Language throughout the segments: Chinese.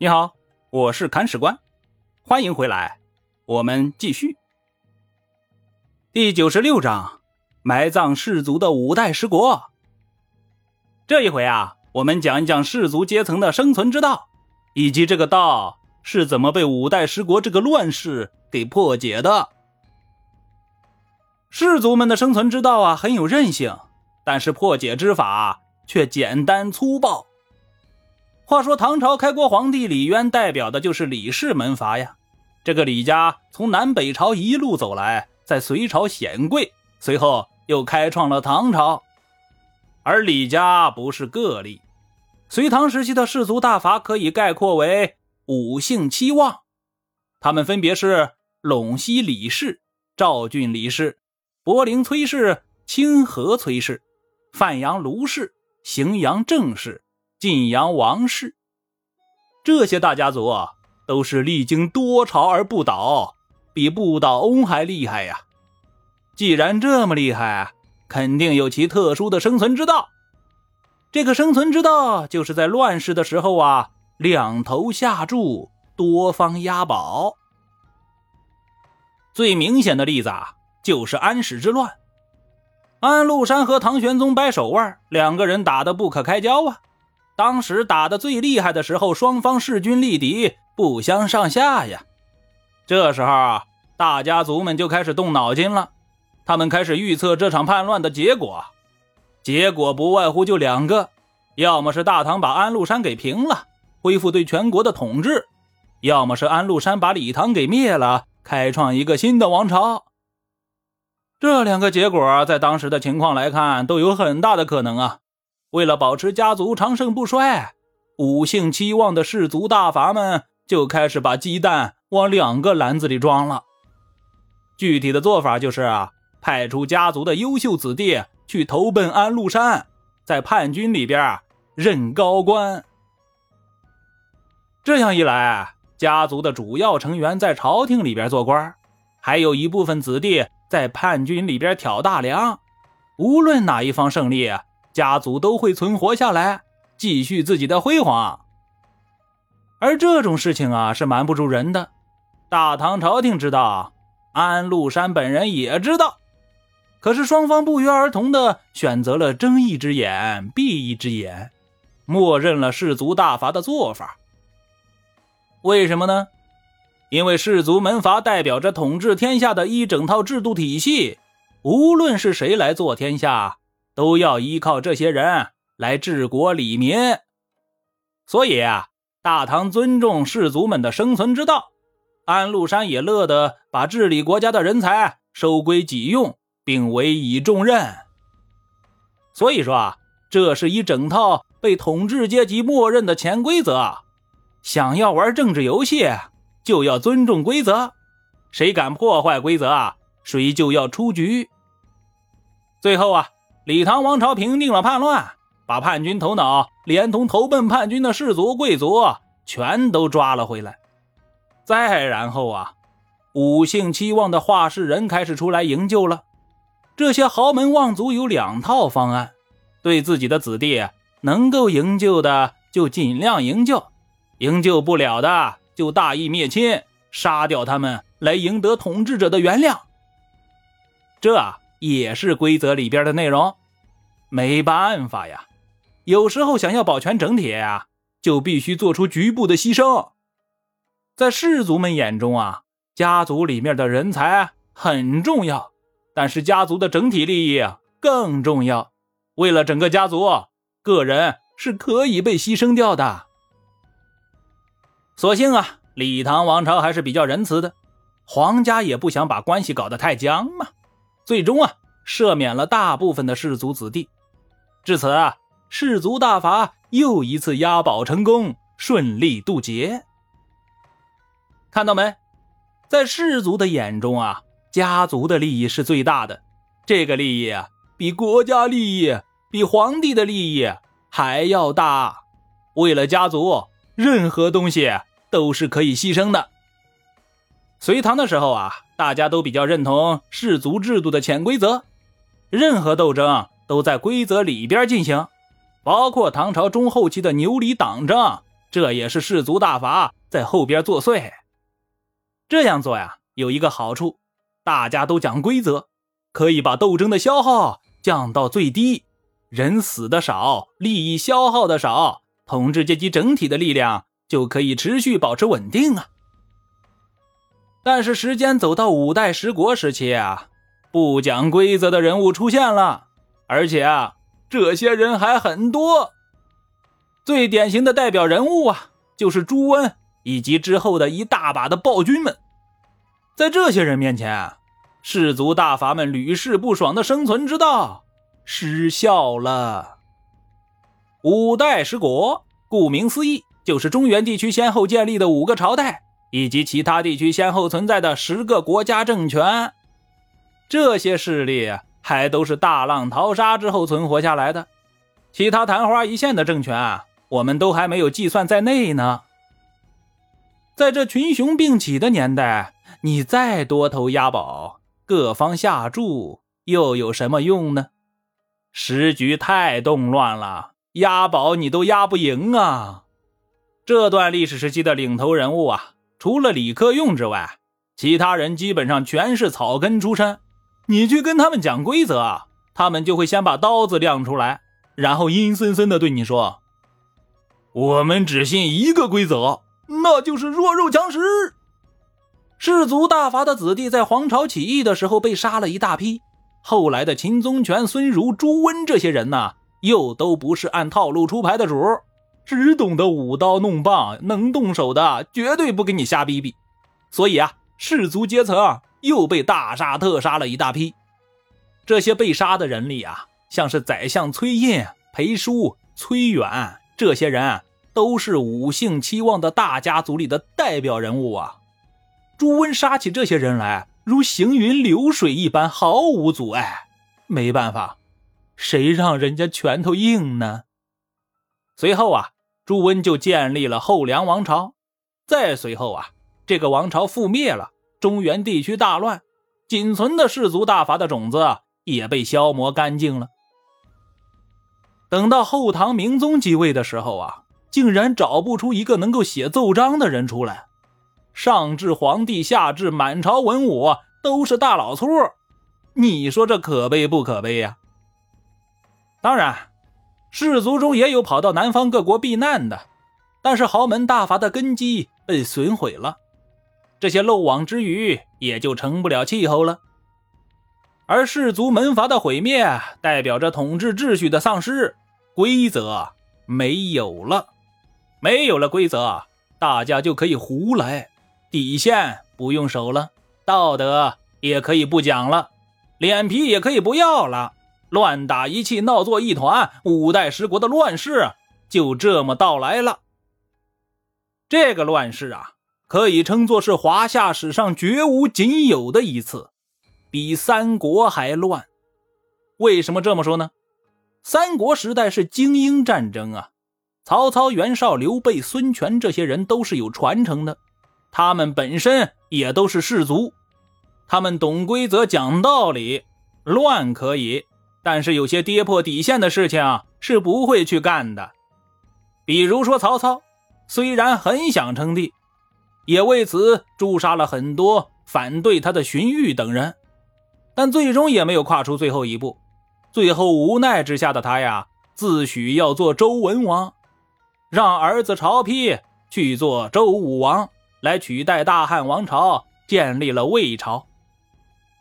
你好，我是砍史官，欢迎回来，我们继续。第九十六章，埋葬氏族的五代十国。这一回啊，我们讲一讲氏族阶层的生存之道，以及这个道是怎么被五代十国这个乱世给破解的。氏族们的生存之道啊，很有韧性，但是破解之法却简单粗暴。话说唐朝开国皇帝李渊代表的就是李氏门阀呀。这个李家从南北朝一路走来，在隋朝显贵，随后又开创了唐朝。而李家不是个例，隋唐时期的氏族大阀可以概括为五姓七望，他们分别是陇西李氏、赵郡李氏、柏林崔氏、清河崔氏、范阳卢氏、荥阳郑氏。晋阳王氏，这些大家族啊，都是历经多朝而不倒，比不倒翁还厉害呀。既然这么厉害，肯定有其特殊的生存之道。这个生存之道，就是在乱世的时候啊，两头下注，多方押宝。最明显的例子啊，就是安史之乱。安禄山和唐玄宗掰手腕，两个人打得不可开交啊。当时打的最厉害的时候，双方势均力敌，不相上下呀。这时候啊，大家族们就开始动脑筋了，他们开始预测这场叛乱的结果。结果不外乎就两个：要么是大唐把安禄山给平了，恢复对全国的统治；要么是安禄山把李唐给灭了，开创一个新的王朝。这两个结果在当时的情况来看，都有很大的可能啊。为了保持家族长盛不衰，五姓七望的氏族大阀们就开始把鸡蛋往两个篮子里装了。具体的做法就是啊，派出家族的优秀子弟去投奔安禄山，在叛军里边任高官。这样一来，家族的主要成员在朝廷里边做官，还有一部分子弟在叛军里边挑大梁。无论哪一方胜利。家族都会存活下来，继续自己的辉煌。而这种事情啊，是瞒不住人的。大唐朝廷知道，安禄山本人也知道，可是双方不约而同的选择了睁一只眼闭一只眼，默认了氏族大阀的做法。为什么呢？因为氏族门阀代表着统治天下的一整套制度体系，无论是谁来做天下。都要依靠这些人来治国理民，所以啊，大唐尊重士族们的生存之道，安禄山也乐得把治理国家的人才收归己用，并委以重任。所以说啊，这是一整套被统治阶级默认的潜规则。想要玩政治游戏，就要尊重规则，谁敢破坏规则啊，谁就要出局。最后啊。李唐王朝平定了叛乱，把叛军头脑连同投奔叛军的士族贵族全都抓了回来。再然后啊，五姓七望的画事人开始出来营救了。这些豪门望族有两套方案：对自己的子弟能够营救的就尽量营救，营救不了的就大义灭亲，杀掉他们来赢得统治者的原谅。这啊也是规则里边的内容。没办法呀，有时候想要保全整体呀，就必须做出局部的牺牲。在士族们眼中啊，家族里面的人才很重要，但是家族的整体利益更重要。为了整个家族，个人是可以被牺牲掉的。所幸啊，李唐王朝还是比较仁慈的，皇家也不想把关系搞得太僵嘛，最终啊，赦免了大部分的士族子弟。至此啊，氏族大阀又一次押宝成功，顺利渡劫。看到没？在氏族的眼中啊，家族的利益是最大的。这个利益，比国家利益、比皇帝的利益还要大。为了家族，任何东西都是可以牺牲的。隋唐的时候啊，大家都比较认同氏族制度的潜规则，任何斗争。都在规则里边进行，包括唐朝中后期的牛李党争，这也是氏族大法在后边作祟。这样做呀，有一个好处，大家都讲规则，可以把斗争的消耗降到最低，人死的少，利益消耗的少，统治阶级整体的力量就可以持续保持稳定啊。但是时间走到五代十国时期啊，不讲规则的人物出现了，而且啊，这些人还很多。最典型的代表人物啊，就是朱温以及之后的一大把的暴君们。在这些人面前，士族大阀们屡试不爽的生存之道失效了。五代十国，顾名思义，就是中原地区先后建立的五个朝代，以及其他地区先后存在的十个国家政权。这些势力还都是大浪淘沙之后存活下来的，其他昙花一现的政权啊。我们都还没有计算在内呢。在这群雄并起的年代，你再多头押宝，各方下注，又有什么用呢？时局太动乱了，押宝你都押不赢啊！这段历史时期的领头人物啊，除了李克用之外，其他人基本上全是草根出身。你去跟他们讲规则，他们就会先把刀子亮出来，然后阴森森的对你说。我们只信一个规则，那就是弱肉强食。氏族大阀的子弟在黄巢起义的时候被杀了一大批，后来的秦宗权、孙儒、朱温这些人呢，又都不是按套路出牌的主，只懂得舞刀弄棒，能动手的绝对不跟你瞎逼逼。所以啊，士族阶层又被大杀特杀了一大批。这些被杀的人里啊，像是宰相崔胤、裴叔、崔远这些人。都是五姓期望的大家族里的代表人物啊！朱温杀起这些人来，如行云流水一般，毫无阻碍。没办法，谁让人家拳头硬呢？随后啊，朱温就建立了后梁王朝。再随后啊，这个王朝覆灭了，中原地区大乱，仅存的氏族大阀的种子也被消磨干净了。等到后唐明宗继位的时候啊。竟然找不出一个能够写奏章的人出来，上至皇帝，下至满朝文武，都是大老粗。你说这可悲不可悲呀？当然，士族中也有跑到南方各国避难的，但是豪门大阀的根基被损毁了，这些漏网之鱼也就成不了气候了。而氏族门阀的毁灭，代表着统治秩序的丧失，规则没有了。没有了规则，大家就可以胡来，底线不用守了，道德也可以不讲了，脸皮也可以不要了，乱打一气，闹作一团，五代十国的乱世就这么到来了。这个乱世啊，可以称作是华夏史上绝无仅有的一次，比三国还乱。为什么这么说呢？三国时代是精英战争啊。曹操、袁绍、刘备、孙权这些人都是有传承的，他们本身也都是士族，他们懂规则、讲道理，乱可以，但是有些跌破底线的事情是不会去干的。比如说曹操，虽然很想称帝，也为此诛杀了很多反对他的荀彧等人，但最终也没有跨出最后一步。最后无奈之下的他呀，自诩要做周文王。让儿子曹丕去做周武王，来取代大汉王朝，建立了魏朝。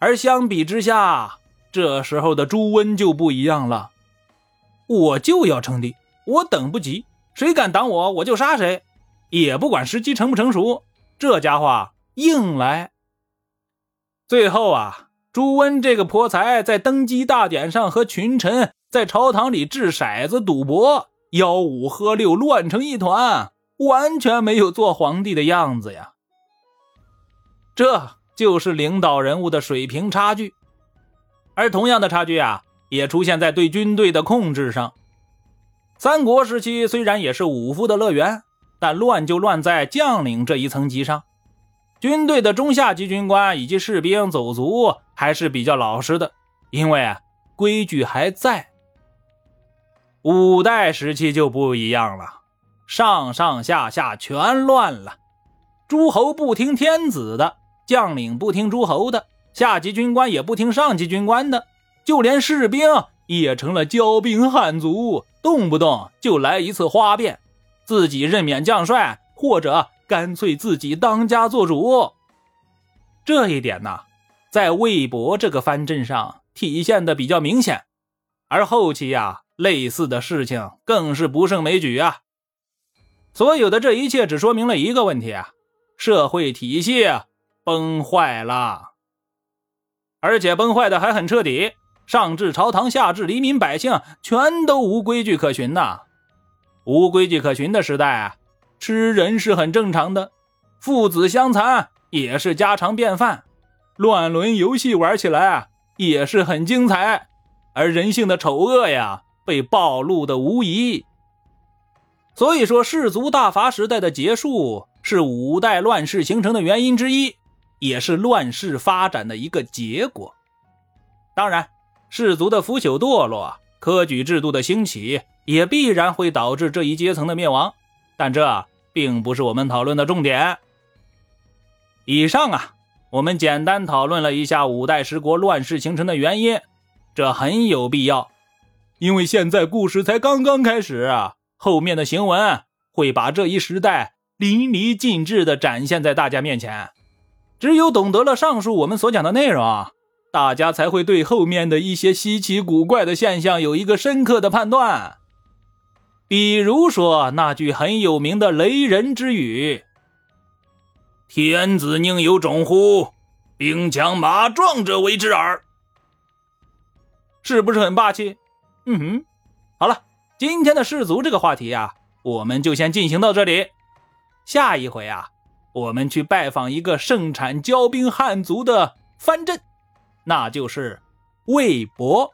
而相比之下，这时候的朱温就不一样了。我就要称帝，我等不及，谁敢挡我，我就杀谁，也不管时机成不成熟。这家伙硬来。最后啊，朱温这个泼财，在登基大典上和群臣在朝堂里掷骰子赌博。吆五喝六，乱成一团，完全没有做皇帝的样子呀！这就是领导人物的水平差距。而同样的差距啊，也出现在对军队的控制上。三国时期虽然也是武夫的乐园，但乱就乱在将领这一层级上。军队的中下级军官以及士兵走卒还是比较老实的，因为啊规矩还在。五代时期就不一样了，上上下下全乱了。诸侯不听天子的，将领不听诸侯的，下级军官也不听上级军官的，就连士兵也成了骄兵悍卒，动不动就来一次哗变，自己任免将帅，或者干脆自己当家做主。这一点呢，在魏博这个藩镇上体现的比较明显，而后期呀，类似的事情更是不胜枚举啊。所有的这一切只说明了一个问题啊：社会体系崩坏了，而且崩坏的还很彻底。上至朝堂，下至黎民百姓，全都无规矩可循呐。无规矩可循的时代啊，吃人是很正常的，父子相残。也是家常便饭，乱伦游戏玩起来啊也是很精彩，而人性的丑恶呀，被暴露的无疑。所以说，氏族大伐时代的结束是五代乱世形成的原因之一，也是乱世发展的一个结果。当然，氏族的腐朽堕落，科举制度的兴起，也必然会导致这一阶层的灭亡，但这并不是我们讨论的重点。以上啊，我们简单讨论了一下五代十国乱世形成的原因，这很有必要，因为现在故事才刚刚开始，后面的行文会把这一时代淋漓尽致地展现在大家面前。只有懂得了上述我们所讲的内容啊，大家才会对后面的一些稀奇古怪的现象有一个深刻的判断。比如说那句很有名的雷人之语。天子宁有种乎？兵强马壮者为之耳。是不是很霸气？嗯哼。好了，今天的氏族这个话题啊，我们就先进行到这里。下一回啊，我们去拜访一个盛产骄兵汉族的藩镇，那就是魏博。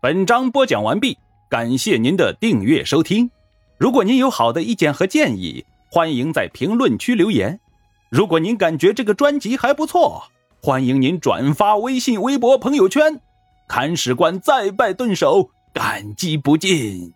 本章播讲完毕，感谢您的订阅收听。如果您有好的意见和建议，欢迎在评论区留言。如果您感觉这个专辑还不错，欢迎您转发微信、微博、朋友圈。看史官再拜顿首，感激不尽。